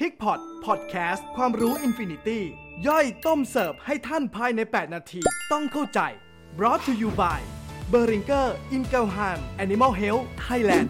PIG POT PODCAST ความรู้ infinity ย่อยต้มเสิร์ฟให้ท่านภายใน 8 นาที ต้องเข้าใจ brought to you by b e r i n g e r i n g e l h a m Animal Health Thailand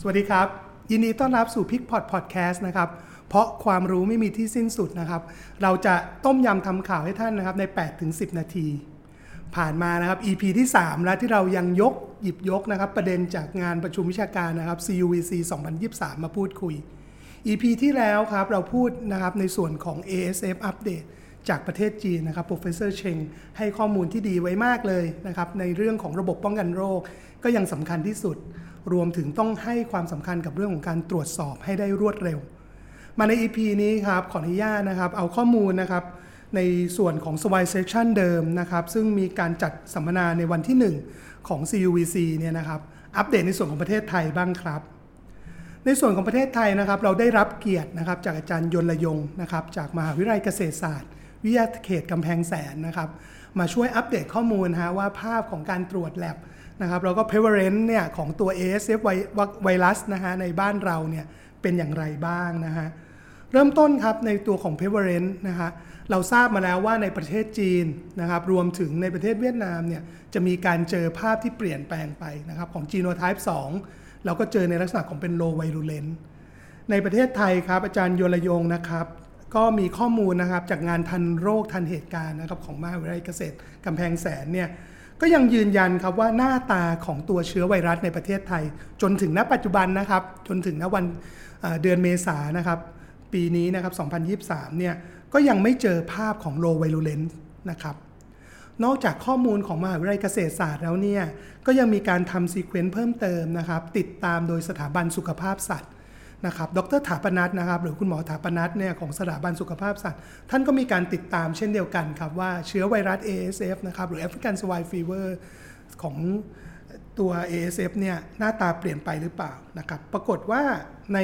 สวัสดีครับ ยินดีต้อนรับสู่ PIG POT PODCAST นะครับ เพราะความรู้ไม่มีที่สิ้นสุดนะครับ เราจะต้มยำทำข่าวให้ท่านนะครับใน 8-10 นาที ผ่านมานะครับ EP ที่ 3 แล้วที่เรายังยกหยิบยกนะครับ ประเด็นจากงานประชุมวิชาการนะครับ CUVC 2023 มาพูดคุย EP ที่แล้วครับเราพูดนะครับในส่วนของ ASF Update จากประเทศจีนนะครับ Professor Cheng ให้ข้อมูลที่ดีไว้มากเลยนะครับในเรื่องของระบบป้องกันโรค ก็ยังสำคัญที่สุด รวมถึงต้องให้ความสำคัญกับเรื่องของการตรวจสอบให้ได้รวดเร็ว มาใน EP นี้ครับขออนุญาตนะครับเอาข้อมูลนะครับในส่วนของ s w i Session เดิมนะครับ ซึ่งมีการจัดสัมมนาในวันที่ 1 ของ CUVC เนี่ยนะครับ อัปเดตในส่วนของประเทศไทยบ้างครับ ในส่วนของประเทศไทยนะครับ เราได้รับเกียรตินะครับจากอาจารย์ยนต์ระยงนะครับ จากมหาวิทยาลัยเกษตรศาสตร์ วิทยาเขตกำแพงแสนนะครับ มาช่วยอัปเดตข้อมูลฮะว่าภาพของการตรวจแลบนะครับแล้วก็ prevalence เนี่ยของตัว ASF ไวไวรัสนะฮะในบ้านเราเนี่ยเป็นอย่างไรบ้างนะฮะเริ่มต้นครับในตัวของ prevalence นะฮะเราทราบมาแล้วว่าในประเทศจีนนะครับรวมถึงในประเทศเวียดนามเนี่ยจะมีการเจอภาพที่เปลี่ยนแปลงไปนะครับของ genotype 2 เราก็เจอในลักษณะของเป็น low virulent ในประเทศไทยครับ อาจารย์โยระยงนะครับ ก็มีข้อมูลนะครับจากงานทันโรคทันเหตุการณ์นะครับของมหาวิทยาลัยเกษตรกำแพงแสนเนี่ยก็ยังยืนยันครับว่าหน้าตาของตัวเชื้อไวรัสในประเทศไทย จนถึงณปัจจุบันนะครับ จนถึงณวันเดือนเมษายนะครับ ปีนี้นะครับ 2023 เนี่ยก็ยังไม่เจอภาพของโลไวรูเลนนะครับ นอกจากข้อมูลของมหาวิทยาลัยเกษตรศาสตร์แล้วเนี่ย ก็ยังมีการทำซีเควนต์เพิ่มเติมนะครับ ติดตามโดยสถาบันสุขภาพสัตว์นะครับดรถาปนัทนะครับ หรือคุณหมอถาปนัทเนี่ยของสถาบันสุขภาพสัตว์ ท่านก็มีการติดตามเช่นเดียวกันครับว่าเชื้อไวรัส ASF นะครับหรือ African Swine Fever ของ ตัว ASF เนี่ยหน้าตาเปลี่ยนไปหรือเปล่านะครับ ปรากฏว่าใน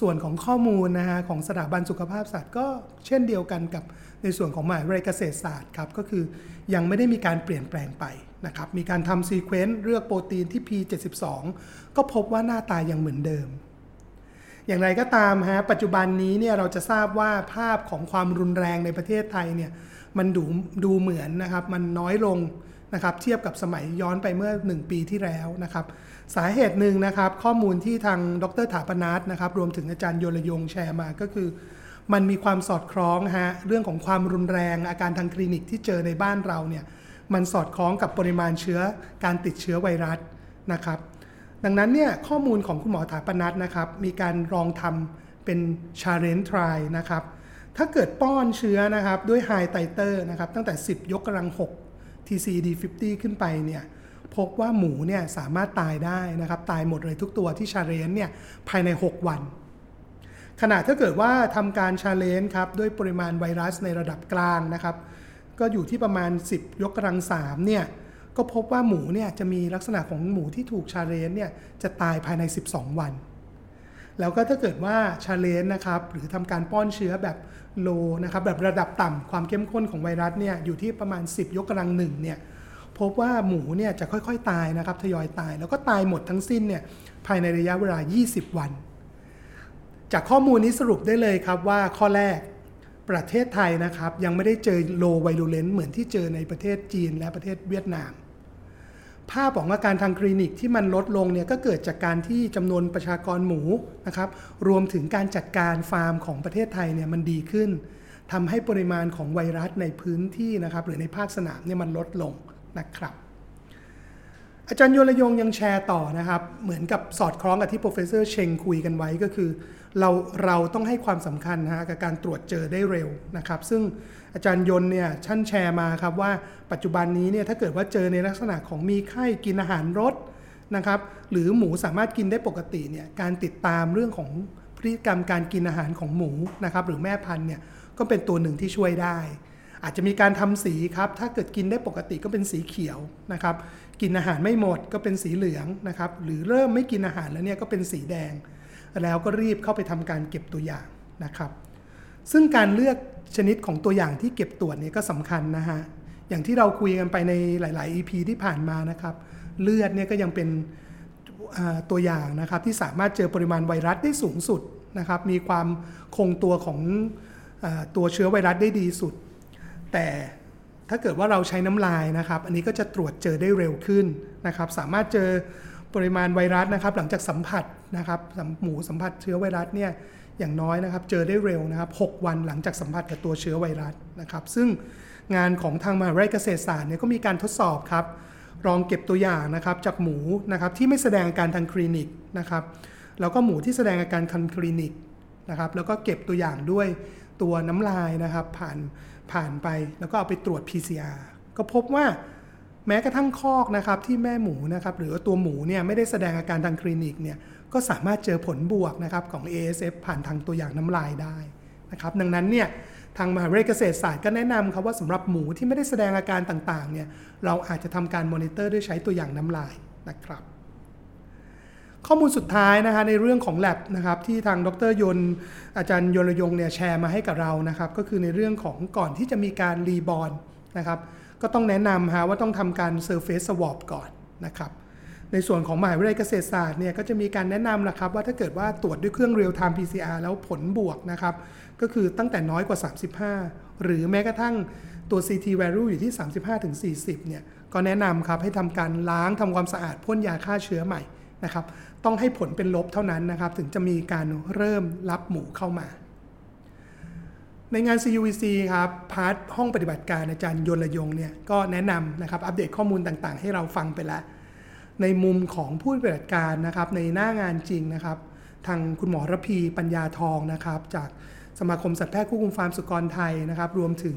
ส่วนของข้อมูลนะฮะของสถาบันสุขภาพสัตว์ก็เช่นเดียวกันกับในส่วนของมหาวิทยาลัยเกษตรศาสตร์ครับ ก็คือยังไม่ได้มีการเปลี่ยนแปลงไปนะครับ มีการทำซีเควนต์เลือกโปรตีนที่ P72 ก็พบว่าหน้าตายังเหมือนเดิม อย่างไรก็ตามฮะปัจจุบันนี้เนี่ยเราจะทราบว่าภาพของความรุนแรงในประเทศไทยเนี่ยมันดูดูเหมือนนะครับมันน้อยลง นะครับเทียบกับสมัยย้อนไปเมื่อ 1 ปีที่แล้วนะครับสาเหตุหนึ่งนะครับข้อมูลที่ทางดรถาปนัทนะครับรวมถึงอาจารย์โยรยงแชร์มาก็คือ มันมีความสอดคล้องฮะเรื่องของความรุนแรงอาการทางคลินิกที่เจอในบ้านเราเนี่ยมันสอดคล้องกับปริมาณเชื้อการติดเชื้อไวรัสนะครับดังนั้นเนี่ยข้อมูลของคุณหมอถาปนัทนะครับมีการลองทำเป็น challenge try นะครับถ้าเกิดป้อนเชื้อนะครับด้วย high titer นะครับตั้งแต่ 10 ยกกำลัง 6 TCD50 ขึ้นไปเนี่ยพบว่าหมูเนี่ยสามารถตายได้นะครับตายหมดเลยทุกตัวที่ challenge เนี่ยภายใน 6 วัน ขณะถ้าเกิดว่าทำการ challenge ครับด้วยปริมาณไวรัสในระดับกลางนะครับก็อยู่ที่ประมาณ 10 ยกกำลัง3เนี่ยก็พบว่าหมูเนี่ยจะมีลักษณะของหมูที่ถูก challenge เนี่ยจะตายภายใน 12 วัน แล้วก็ถ้าเกิดว่า challenge นะครับหรือทำการป้อนเชื้อแบบโลนะครับแบบระดับต่ำความเข้มข้นของไวรัสเนี่ยอยู่ที่ประมาณ 10 ยกกำลังหนึ่งเนี่ยพบว่าหมูเนี่ยจะค่อยๆ ตายนะครับทยอยตาย แล้วก็ตายหมดทั้งสิ้นเนี่ยภายในระยะเวลา 20 วัน จากข้อมูลนี้สรุปได้เลยครับว่าข้อแรกประเทศไทยนะครับยังไม่ได้เจอโลไวรูเลนเหมือนที่เจอในประเทศจีนและประเทศเวียดนาม ภาพของอาการทางคลินิกที่มันลดลงเนี่ยก็เกิดจากการที่จำนวนประชากรหมูนะครับรวมถึงการจัดการฟาร์มของประเทศไทยเนี่ยมันดีขึ้นทำให้ปริมาณของไวรัสในพื้นที่นะครับหรือในภาคสนามเนี่ยมันลดลงนะครับ อาจารย์โยระยงยังแชร์ต่อนะครับ เหมือนกับสอดคล้องกับที่ professor เชงคุยกันไว้ก็คือ เราเราต้องให้ความสำคัญนะกับการตรวจเจอได้เร็วนะครับ ซึ่งอาจารย์ยนเนี่ยท่านแชร์มาครับว่าปัจจุบันนี้เนี่ยถ้าเกิดว่าเจอในลักษณะของมีไข้กินอาหารรสนะครับ หรือหมูสามารถกินได้ปกติเนี่ยการติดตามเรื่องของพฤติกรรมการกินอาหารของหมูนะครับ หรือแม่พันธุ์เนี่ยก็เป็นตัวหนึ่งที่ช่วยได้ อาจจะมีการทำสีครับ ถ้าเกิดกินได้ปกติก็เป็นสีเขียวนะครับ กินอาหารไม่หมดก็เป็นสีเหลืองนะครับ หรือเริ่มไม่กินอาหารแล้วเนี่ยก็เป็นสีแดง แล้วก็รีบเข้าไปทำการเก็บตัวอย่างนะครับ ซึ่งการเลือกชนิดของตัวอย่างที่เก็บตรวจเนี่ยก็สำคัญนะฮะ อย่างที่เราคุยกันไปในหลาย ๆ EP ที่ผ่านมานะครับ เลือดเนี่ยก็ยังเป็นตัวอย่างนะครับที่สามารถเจอปริมาณไวรัสได้สูงสุดนะครับ มีความคงตัวของอตัวเชื้อไวรัสได้ดีสุด แต่ถ้าเกิดว่าเราใช้น้ำลายนะครับ อันนี้ก็จะตรวจเจอได้เร็วขึ้นนะครับ สามารถเจอปริมาณไวรัสนะครับ หลังจากสัมผัสนะครับหมูสัมผัสเชื้อไวรัสเนี่ยอย่างน้อยนะครับ เจอได้เร็วนะครับ 6 วันหลังจากสัมผัสกับตัวเชื้อไวรัสนะครับ ซึ่งงานของทางมหาวิทยาลัยเกษตรศาสตร์เนี่ยก็มีการทดสอบครับลองเก็บตัวอย่างนะครับจากหมูนะครับที่ไม่แสดงอาการทางคลินิกนะครับแล้วก็หมูที่แสดงอาการทางคลินิกนะครับแล้วก็เก็บตัวอย่างด้วยตัวน้ำลายนะครับ ผ่าน ผ่านไปแล้วก็เอาไปตรวจ PCR ก็พบว่าแม้กระทั่งคอกนะครับที่แม่หมูนะครับหรือว่าตัวหมูเนี่ยไม่ได้แสดงอาการทางคลินิกเนี่ยก็สามารถเจอผลบวกนะครับของ ASF ผ่านทางตัวอย่างน้ำลายได้นะครับดังนั้นเนี่ยทางมหาวิทยาลัยเกษตรศาสตร์ก็แนะนำครับว่าสำหรับหมูที่ไม่ได้แสดงอาการต่างๆเนี่ยเราอาจจะทำการมอนิเตอร์ด้วยใช้ตัวอย่างน้ำลายนะครับ ข้อมูลสุดท้ายนะคะในเรื่องของ lab นะครับที่ทางดรยนอาจารย์ยนยงเนี่ยแชร์มาให้กับเรานะครับก็คือในเรื่องของก่อนที่จะมีการรีบอลนะครับก็ต้องแนะนำฮะว่าต้องทำการ surface swab ก่อนนะครับในส่วนของมหาวิทยาลัยเกษตรศาสตร์เนี่ยก็จะมีการแนะนำนะครับว่าถ้าเกิดว่าตรวจด้วยเครื่อง real time PCR แล้วผลบวกนะครับก็คือตั้งแต่น้อยกว่า 35 หรือแม้กระทั่งตัว CT value อยู่ที่ 35-40เนี่ยก็แนะนำครับให้ทำการล้างทำความสะอาดพ่นยาฆ่าเชื้อใหม่ นะครับต้องให้ผลเป็นลบเท่านั้นนะครับ ถึงจะมีการเริ่มรับหมูเข้ามา ในงาน CUVC ครับ part ห้องปฏิบัติการอาจารย์ยนระยงเนี่ยก็แนะนำนะครับอัปเดตข้อมูลต่างๆ ให้เราฟังไปแล้ว ในมุมของผู้ปฏิบัติการนะครับในหน้างานจริงนะครับ ทางคุณหมอระพีปัญญาทองนะครับ จากสมาคมสัตวแพทย์ควบคุมฟาร์มสุกรไทยนะครับ รวมถึง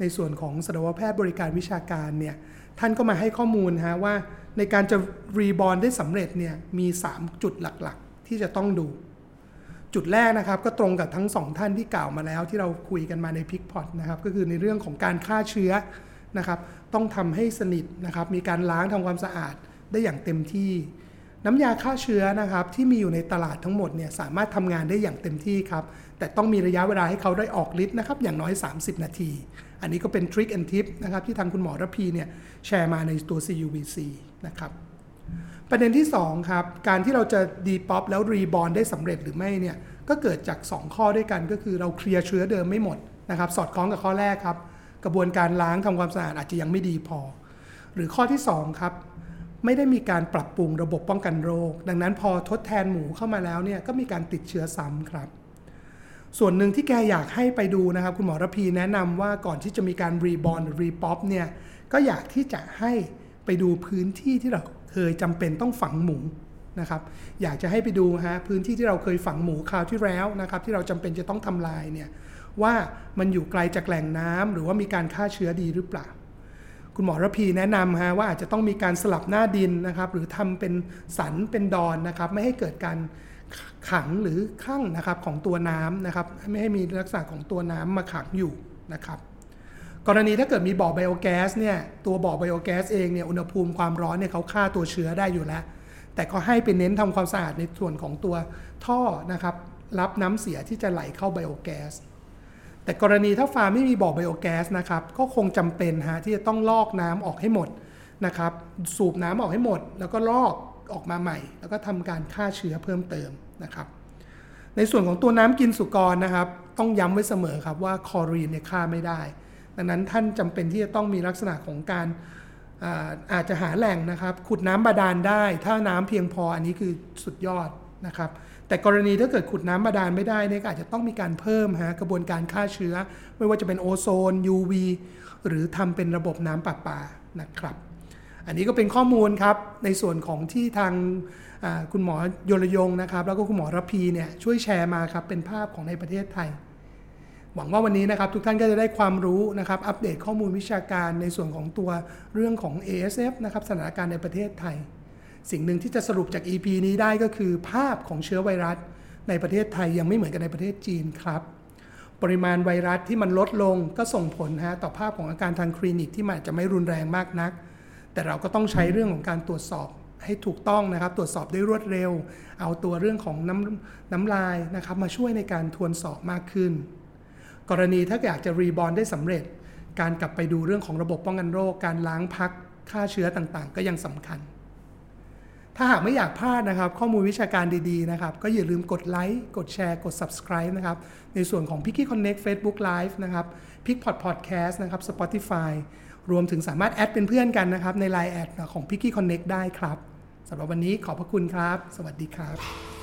ในส่วนของสัตวแพทย์บริการวิชาการเนี่ยท่านก็มาให้ข้อมูลฮะว่า ในการจะรีบอลได้สำเร็จเนี่ยมี 3 จุดหลักๆ ที่จะต้องดู จุดแรกนะครับก็ตรงกับทั้ง 2 ท่านที่กล่าวมาแล้ว ที่เราคุยกันมาในพิกพอตนะครับก็คือในเรื่องของการฆ่าเชื้อนะครับต้องทำให้สนิทนะครับมีการล้างทำความสะอาดได้อย่างเต็มที่ น้ำยาฆ่าเชื้อนะครับที่มีอยู่ในตลาดทั้งหมดเนี่ยสามารถทำงานได้อย่างเต็มที่ครับแต่ต้องมีระยะเวลาให้เขาได้ออกฤทธิ์นะครับอย่างน้อย 30 นาที อันนี้ก็เป็น trick and tip นะครับที่ทางคุณหมอระพีเนี่ยแชร์มาในตัว CUVC นะครับประเด็นที่2ครับการที่เราจะ depop แล้ว repop ได้สำเร็จหรือไม่เนี่ยก็เกิดจาก 2 ข้อด้วยกันก็คือเราเคลียร์เชื้อเดิมไม่หมดนะครับสอดคล้องกับข้อแรกครับ กระบวนการล้างทำความสะอาดอาจจะยังไม่ดีพอ หรือข้อที่2ครับไม่ได้มีการปรับปรุงระบบป้องกันโรค ดังนั้นพอทดแทนหมูเข้ามาแล้วเนี่ยก็มีการติดเชื้อซ้ำครับ ส่วนหนึ่งที่แกอยากให้ไปดูนะครับ คุณหมอระพีแนะนำว่าก่อนที่จะมีการรีบอล repop เนี่ย ก็อยากที่จะให้ไปดูพื้นที่ที่เราเคยจำเป็นต้องฝังหมูนะครับ อยากจะให้ไปดูฮะพื้นที่ที่เราเคยฝังหมูคราวที่แล้วนะครับ ที่เราจำเป็นจะต้องทำลายเนี่ยว่ามันอยู่ไกลจากแหล่งน้ำหรือว่ามีการฆ่าเชื้อดีหรือเปล่าคุณหมอระพีแนะนำฮะว่าอาจจะต้องมีการสลับหน้าดินนะครับ หรือทำเป็นสันเป็นดอนนะครับ ไม่ให้เกิดการ ขังหรือข้างนะครับของตัวน้ำนะครับไม่ให้มีลักษณะของตัวน้ำมาขังอยู่นะครับ กรณีถ้าเกิดมีบ่อไบโอแก๊สเนี่ยตัวบ่อไบโอแก๊สเองเนี่ยอุณหภูมิความร้อนเนี่ยเขาฆ่าตัวเชื้อได้อยู่แล้ว แต่ก็ให้ไปเน้นทำความสะอาดในส่วนของตัวท่อนะครับรับน้ำเสียที่จะไหลเข้าไบโอแก๊สแต่กรณีถ้าฟาร์มไม่มีบ่อไบโอแก๊สนะครับก็คงจำเป็นฮะที่จะต้องลอกน้ำออกให้หมดนะครับสูบน้ำออกให้หมด แล้วก็ลอก ออกมาใหม่ แล้วก็ทำการฆ่าเชื้อเพิ่มเติมนะครับ ในส่วนของตัวน้ำกินสุกรนะครับ ต้องย้ำไว้เสมอครับว่าคอรีนเนี่ยฆ่าไม่ได้ ดังนั้นท่านจำเป็นที่จะต้องมีลักษณะของการอาอาจจะหาแหล่งนะครับ ขุดน้ำบาดาลได้ ถ้าน้ำเพียงพออันนี้คือสุดยอดนะครับ แต่กรณีถ้าเกิดขุดน้ำบาดาลไม่ได้เนี่ยอาจจะต้องมีการเพิ่มฮะกระบวนการฆ่าเชื้อ ไม่ว่าจะเป็นโอโซน UV หรือทำเป็นระบบน้ำประปานะครับ อันนี้ก็เป็นข้อมูลครับในส่วนของที่ทางคุณหมอยลยงนะครับ แล้วก็คุณหมอรพีเนี่ยช่วยแชร์มาครับเป็นภาพของในประเทศไทย หวังว่าวันนี้นะครับทุกท่านก็จะได้ความรู้นะครับ อัปเดตข้อมูลวิชาการในส่วนของตัวเรื่องของ ASF นะครับสถานการณ์ในประเทศไทย สิ่งหนึ่งที่จะสรุปจาก EP นี้ได้ก็คือ ภาพของเชื้อไวรัสในประเทศไทยยังไม่เหมือนกันในประเทศจีนครับ ปริมาณไวรัสที่มันลดลงก็ส่งผลฮะต่อภาพของอาการทางคลินิกที่มันจะไม่รุนแรงมากนัก แต่เราก็ต้องใช้เรื่องของการตรวจสอบให้ถูกต้องนะครับ ตรวจสอบได้รวดเร็ว เอาตัวเรื่องของน้ำน้ำลายนะครับมาช่วยในการทวนสอบมากขึ้น กรณีถ้าอยากจะรีบอลได้สำเร็จ การกลับไปดูเรื่องของระบบป้องกันโรค การล้างพักฆ่าเชื้อต่างๆ ก็ยังสำคัญ ถ้าหากไม่อยากพลาดนะครับ ข้อมูลวิชาการดีๆนะครับ ก็อย่าลืมกดไลค์กดแชร์กด subscribe นะครับ ในส่วนของ p i c k y Connect Facebook Live นะครับ p i c k p o d Podcast นะครับ Spotify รวมถึงสามารถแอดเป็นเพื่อนกันนะครับ ใน Line แอดของ p i c k y Connect ได้ครับสำหรับวันนี้ขอบพระคุณครับ สวัสดีครับ